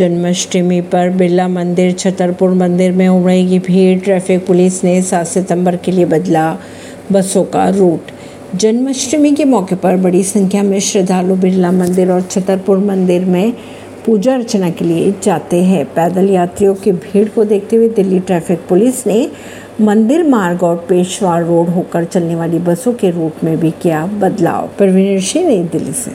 जन्माष्टमी पर बिरला मंदिर, छतरपुर मंदिर में उमड़ेगी भीड़। ट्रैफ़िक पुलिस ने 7 सितंबर के लिए बदला बसों का रूट। जन्माष्टमी के मौके पर बड़ी संख्या में श्रद्धालु बिरला मंदिर और छतरपुर मंदिर में पूजा अर्चना के लिए जाते हैं। पैदल यात्रियों की भीड़ को देखते हुए दिल्ली ट्रैफ़िक पुलिस ने मंदिर मार्ग और पेशवा रोड होकर चलने वाली बसों के रूट में भी किया बदलाव। परवीन सिंह नई दिल्ली से।